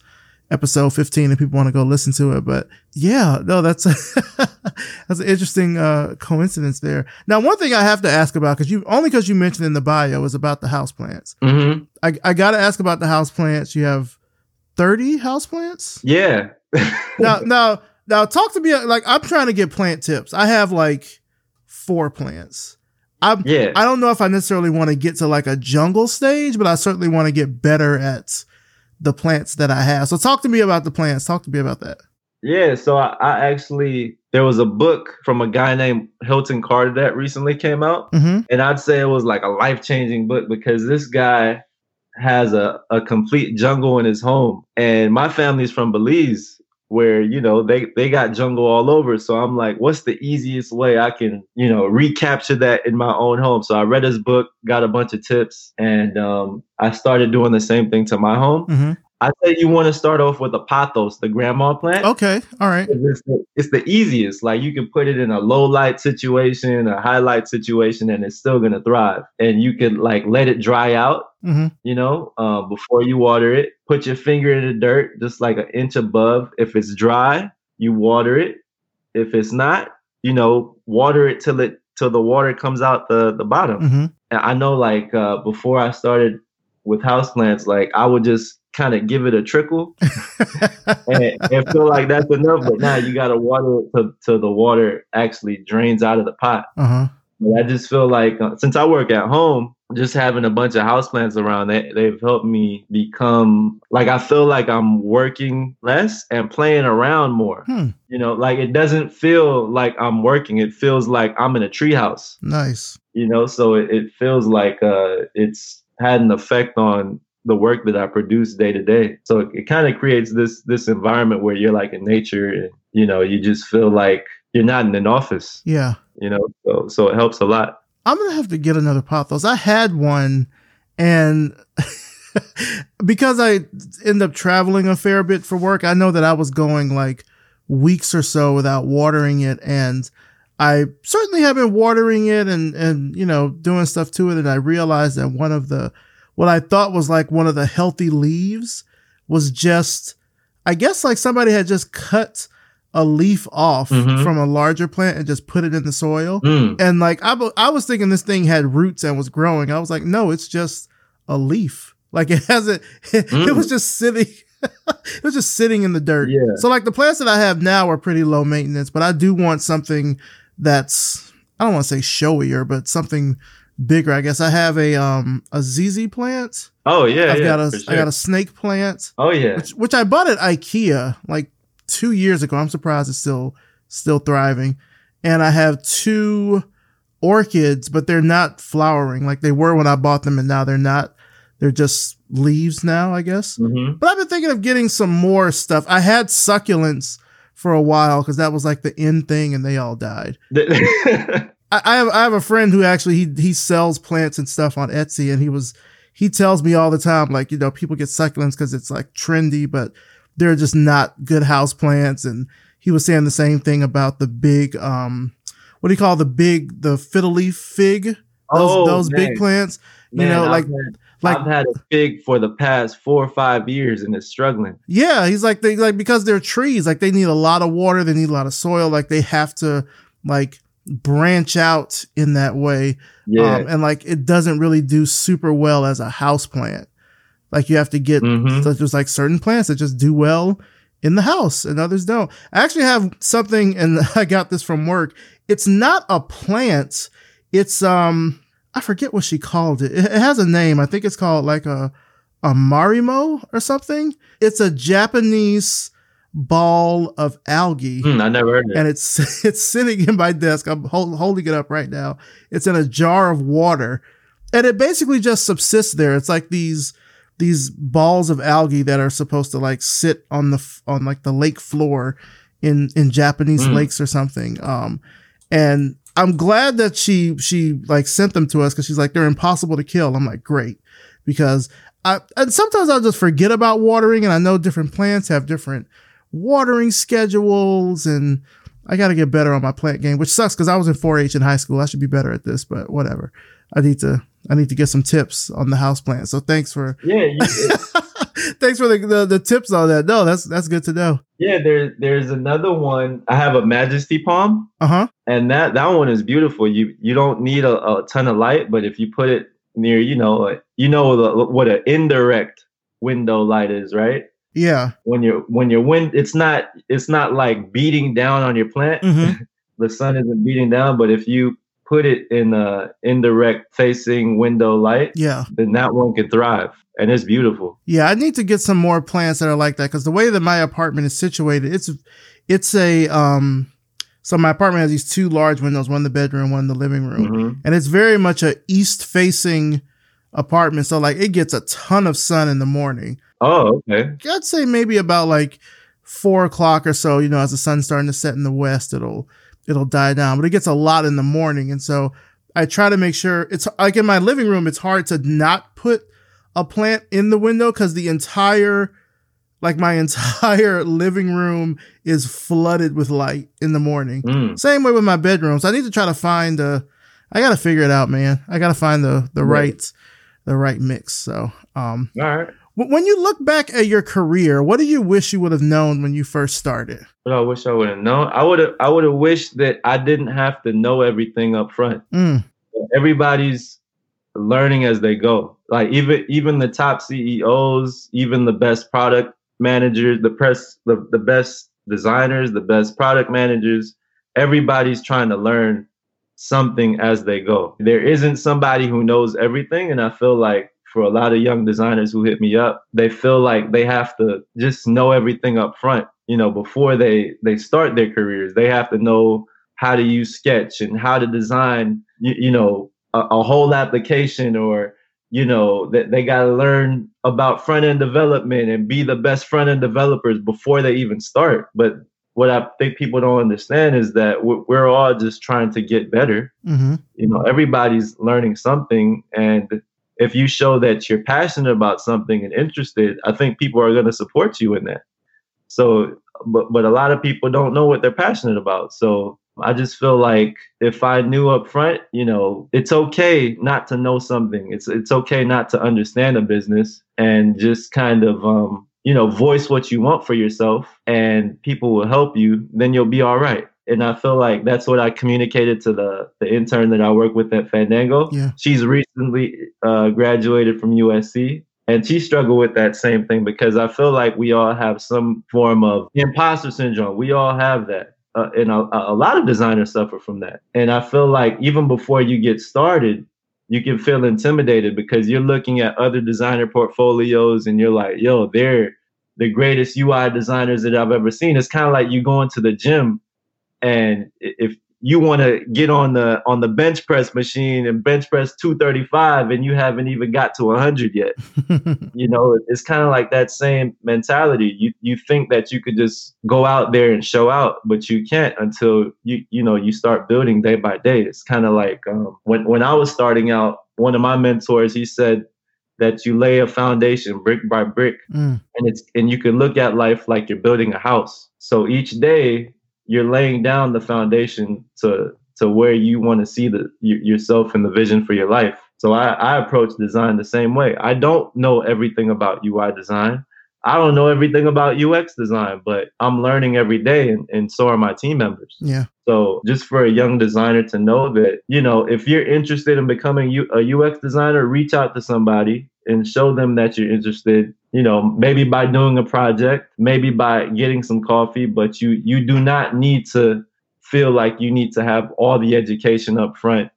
episode 15 if people want to go listen to it. But yeah, no, that's a, that's an interesting uh, coincidence there. Now, one thing I have to ask about because you only because you mentioned in the bio is about the house plants. Mm-hmm. I I got to ask about the house plants. You have 30 house plants. Yeah. now, now, now, talk to me. Like I'm trying to get plant tips. I have like four plants. I'm, yeah. I don't know if I necessarily want to get to like a jungle stage, but I certainly want to get better at the plants that I have. So talk to me about the plants. Talk to me about that. Yeah, so I, I actually there was a book from a guy named Hilton Carter that recently came out, mm-hmm. and I'd say it was like a life changing book because this guy has a, a complete jungle in his home, and my family's from Belize, where you know they they got jungle all over. So I'm like, what's the easiest way I can you know recapture that in my own home? So I read his book, got a bunch of tips, and um, I started doing the same thing to my home. Mm-hmm. I say you want to start off with a pothos, the grandma plant. Okay, all right. It's the, it's the, easiest. Like you can put it in a low light situation, a highlight situation, and it's still gonna thrive. And you can like let it dry out, mm-hmm. you know, uh, before you water it. Put your finger in the dirt, just like an inch above. If it's dry, you water it. If it's not, you know, water it till it till the water comes out the the bottom. Mm-hmm. And I know, like uh, before I started with houseplants, like I would just kind of give it a trickle and, and, feel like that's enough. But now you got to water it to, to the water actually drains out of the pot. Uh-huh. I just feel like uh, since I work at home, just having a bunch of houseplants around, they, they've helped me become like I feel like I'm working less and playing around more. Hmm. You know, like it doesn't feel like I'm working. It feels like I'm in a treehouse. Nice. You know, so it, it feels like uh, it's had an effect on the work that I produce day to day. So it, it kind of creates this this environment where you're like in nature and you know, you just feel like you're not in an office. Yeah. You know, so so it helps a lot. I'm gonna have to get another pothos. I had one and because I end up traveling a fair bit for work, I know that I was going like weeks or so without watering it and I certainly have been watering it and and you know doing stuff to it and I realized that one of the what I thought was like one of the healthy leaves was just I guess like somebody had just cut a leaf off Mhm. from a larger plant and just put it in the soil Mm. and like I, I was thinking this thing had roots and was growing. I was like, no, it's just a leaf. Like it hasn't. It, Mm. was just sitting. it was just sitting in the dirt. Yeah. So like the plants that I have now are pretty low maintenance, but I do want something that's I don't want to say showier, but something bigger. I guess I have a um a ZZ plant. Oh yeah, I've yeah. got a for I got a snake plant, Oh yeah. which which I bought at IKEA like two years ago. I'm surprised it's still still thriving. And I have two orchids, but they're not flowering like they were when I bought them, and now they're not. They're just leaves now, I guess. hmm But I've been thinking of getting some more stuff. I had succulents for a while because that was like the end thing, and they all died. I, I have I have a friend who actually he he sells plants and stuff on Etsy, and he was he tells me all the time like you know people get succulents because it's like trendy, but they're just not good house plants. And he was saying the same thing about the big um what do you call the big the fiddle leaf fig those oh, those big man. plants you Man, know I've like like I've had a fig for the past four or five years and it's struggling. Yeah, he's like they like because they're trees, like they need a lot of water, they need a lot of soil, like they have to like branch out in that way. Yeah. Um, and like it doesn't really do super well as a house plant. Like you have to get Mhm. so there's like certain plants that just do well in the house and others don't. I actually have something and I got this from work. It's not a plant. It's um I forget what she called it. It, has a name. I think it's called like a a marimo or something. It's a Japanese ball of algae Hmm, I never heard of it. and it's it's sitting in my desk. I'm hold, holding it up right now. It's in a jar of water, and it basically just subsists there. It's like these these balls of algae that are supposed to like sit on the on like the lake floor in in Japanese Mm. lakes or something. Um, and I'm glad that she she like sent them to us because she's like they're impossible to kill. I'm like great because I and sometimes I'll just forget about watering, and I know different plants have different watering schedules and I got to get better on my plant game, which sucks because I was in 4-H in high school. I should be better at this, but whatever. I need to I need to get some tips on the house plant. So thanks for Yeah, you, thanks for the, the the tips on that. No, that's that's good to know. yeah. There, there's another one. I have a Majesty palm, Uh huh. and that that one is beautiful. You you don't need a, a ton of light, but if you put it near, you know, like, you know the, what an indirect window light is, right? Yeah. When you're when your wind, it's not it's not like beating down on your plant. Mhm. the sun isn't beating down, but if you put it in a indirect facing window light, Yeah. then that one can thrive, and it's beautiful. Yeah, I need to get some more plants that are like that because the way that my apartment is situated, it's it's a um. So my apartment has these two large windows, one in the bedroom, one in the living room, Mhm. and it's very much a east facing apartment. So like it gets a ton of sun in the morning. Oh, okay. I'd say maybe about like four o'clock or so. You know, as the sun's starting to set in the west, it'll it'll die down, but it gets a lot in the morning, and so I try to make sure it's like in my living room. It's hard to not put a plant in the window because the entire like my entire living room is flooded with light in the morning. Mm. Same way with my bedroom. So I need to try to find a. I gotta figure it out, man. I gotta find the the Right. right the right mix. So um, All right. Wh- When you look back at your career, what do you wish you would have known when you first started? But I wish I would have known. I would have. I would have wished that I didn't have to know everything up front. Mm, Everybody's learning as they go. Like even even the top CEOs, even the best product managers, the press, the, the best designers, the best product managers. Everybody's trying to learn something as they go. There isn't somebody who knows everything, and I feel like for a lot of young designers who hit me up, they feel like they have to just know everything up front. You know, before they they start their careers, they have to know how to use Sketch and how to design. You, you know, a, a whole application, or you know, that they got to learn about front end development and be the best front end developers before they even start. But what I think people don't understand is that we're, we're all just trying to get better hmm you know everybody's learning something and if you show that you're passionate about something and interested i think people are going to support you in that So, but but a lot of people don't know what they're passionate about. So I just feel like if I knew up front, you know, it's okay not to know something. It's it's okay not to understand a business and just kind of um, you know, voice what you want for yourself and people will help you, then you'll be all right. And I feel like that's what I communicated to the the intern that I work with at Fandango. Yeah. She's recently uh, graduated from USC and she struggled with that same thing because I feel like we all have some form of imposter syndrome. We all have that uh, and a, a lot of designers suffer from that. And I feel like even before you get started, you can feel intimidated because you're looking at other designer portfolios and you're like, yo, they're the greatest UI designers that I've ever seen. It's kind of like you going to the gym and if you want to get on the on the bench press machine and bench press 235 and you haven't even got to 100 yet you know it's kind of like that same mentality. You you think that you could just go out there and show out but you can't until you you know you start building day by day. It's kind of like um, when when I was starting out one of my mentors he said that you lay a foundation brick by brick Mm. and it's and you can look at life like you're building a house. So each day you're laying down the foundation to to where you want to see the y- yourself and the vision for your life. So I, I approach design the same way. I don't know everything about UI design. I don't know everything about UX design, but I'm learning every day, and, and so are my team members. Yeah. So just for a young designer to know that, you know, if you're interested in becoming a UX designer, reach out to somebody and show them that you're interested. You know, maybe by doing a project, maybe by getting some coffee, but you you do not need to feel like you need to have all the education up front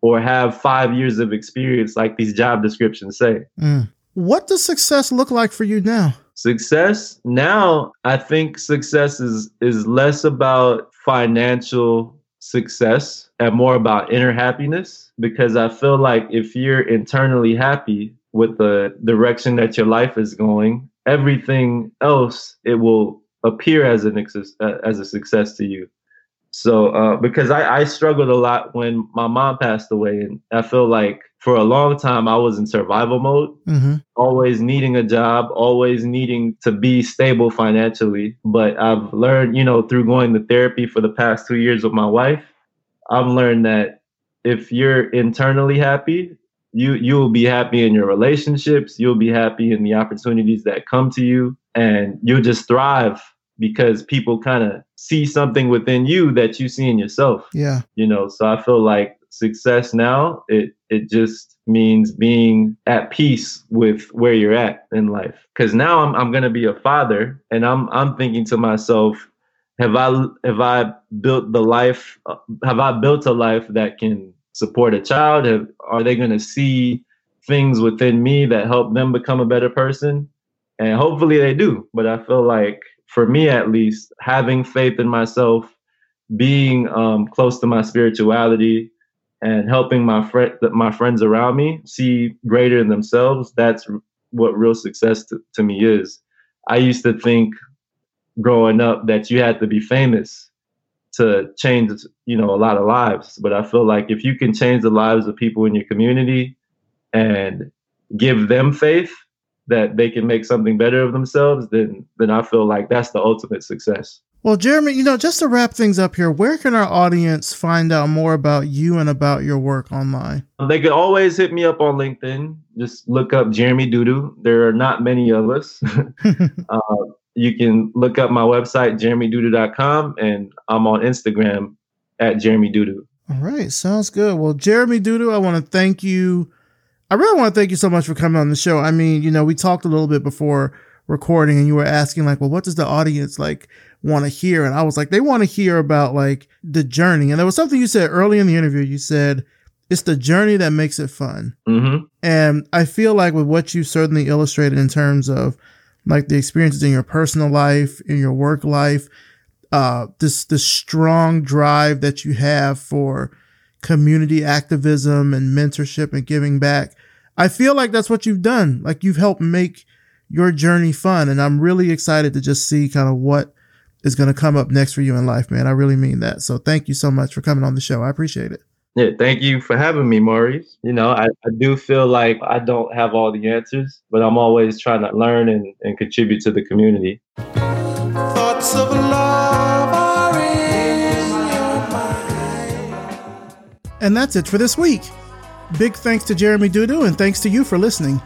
or have five years of experience like these job descriptions say. Mm. What does success look like for you now? Success now, I think success is is less about financial success and more about inner happiness because I feel like if you're internally happy with the direction that your life is going, everything else it will appear as an ex- uh, as a success to you. So uh, because I, I struggled a lot when my mom passed away, and I feel like for a long time I was in survival mode Mm-hmm. always needing a job, always needing to be stable financially. But I've learned, you know, through going to therapy for the past two years with my wife, I've learned that if you're internally happy, you you will be happy in your relationships, you'll be happy in the opportunities that come to you, and you'll just thrive because people kind of see something within you that you see in yourself. Yeah. you know so i feel like success now it it just means being at peace with where you're at in life. Because now i'm, I'm going to be a father and i'm i'm thinking to myself have i have i built the life uh, have i built a life that can support a child? Have, are they going to see things within me that help them become a better person? And hopefully they do but i feel like for me at least having faith in myself being um, close to my spirituality and helping my friend my friends around me see greater in themselves that's what real success to, to me is. I used to think growing up that you had to be famous to change you know a lot of lives but i feel like if you can change the lives of people in your community and give them faith that they can make something better of themselves then then i feel like that's the ultimate success Well, Jeremi, you know, just to wrap things up here, where can our audience find out more about you and about your work online? They could always hit me up on LinkedIn. Just look up Jeremi Dudu. There are not many of us. uh, you can look up my website, jeremydudu.com, and I'm on Instagram at Jeremi Dudu. All right, sounds good. Well, Jeremi Dudu, I want to thank you. I really want to thank you so much for coming on the show. I mean, you know, we talked a little bit before recording and you were asking like, well, what does the audience like want to hear? And I was like, they want to hear about like the journey. And there was something you said early in the interview. You said it's the journey that makes it fun. hmm And I feel like with what you certainly illustrated in terms of like the experiences in your personal life, in your work life, uh, this this strong drive that you have for community activism and mentorship and giving back. I feel like that's what you've done. Like you've helped make your journey fun. And I'm really excited to just see kind of what is going to come up next for you in life, man. I really mean that. So thank you so much for coming on the show. I appreciate it. Yeah, thank you for having me, Maurice. You know, I, I do feel like I don't have all the answers, but I'm always trying to learn and, and contribute to the community. thoughts of love are in your mind. And that's it for this week. Big thanks to Jeremi Dudu and thanks to you for listening.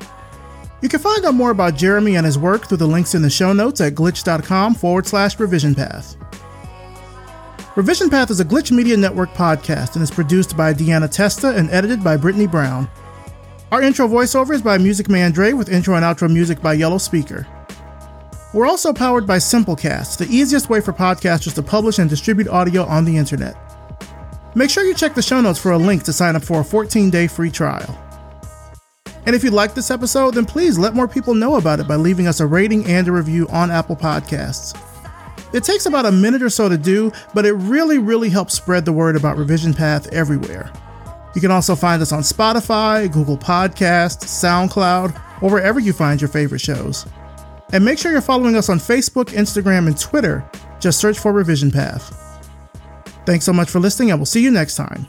You can find out more about Jeremi and his work through the links in the show notes at glitch.com forward slash revision path. Revision Path is a Glitch Media Network podcast and is produced by Deanna Testa and edited by Brittani Brown. Our intro voiceover is by Music Man Dre with intro and outro music by Yellow Speaker. We're also powered by Simplecast, the easiest way for podcasters to publish and distribute audio on the internet. Make sure you check the show notes for a link to sign up for a 14 day free trial. And if you like this episode, then please let more people know about it by leaving us a rating and a review on Apple Podcasts. It takes about a minute or so to do, but it really, really helps spread the word about Revision Path everywhere. You can also find us on Spotify, Google Podcasts, SoundCloud, or wherever you find your favorite shows. And make sure you're following us on Facebook, Instagram, and Twitter. Just search for Revision Path. Thanks so much for listening, and we'll see you next time.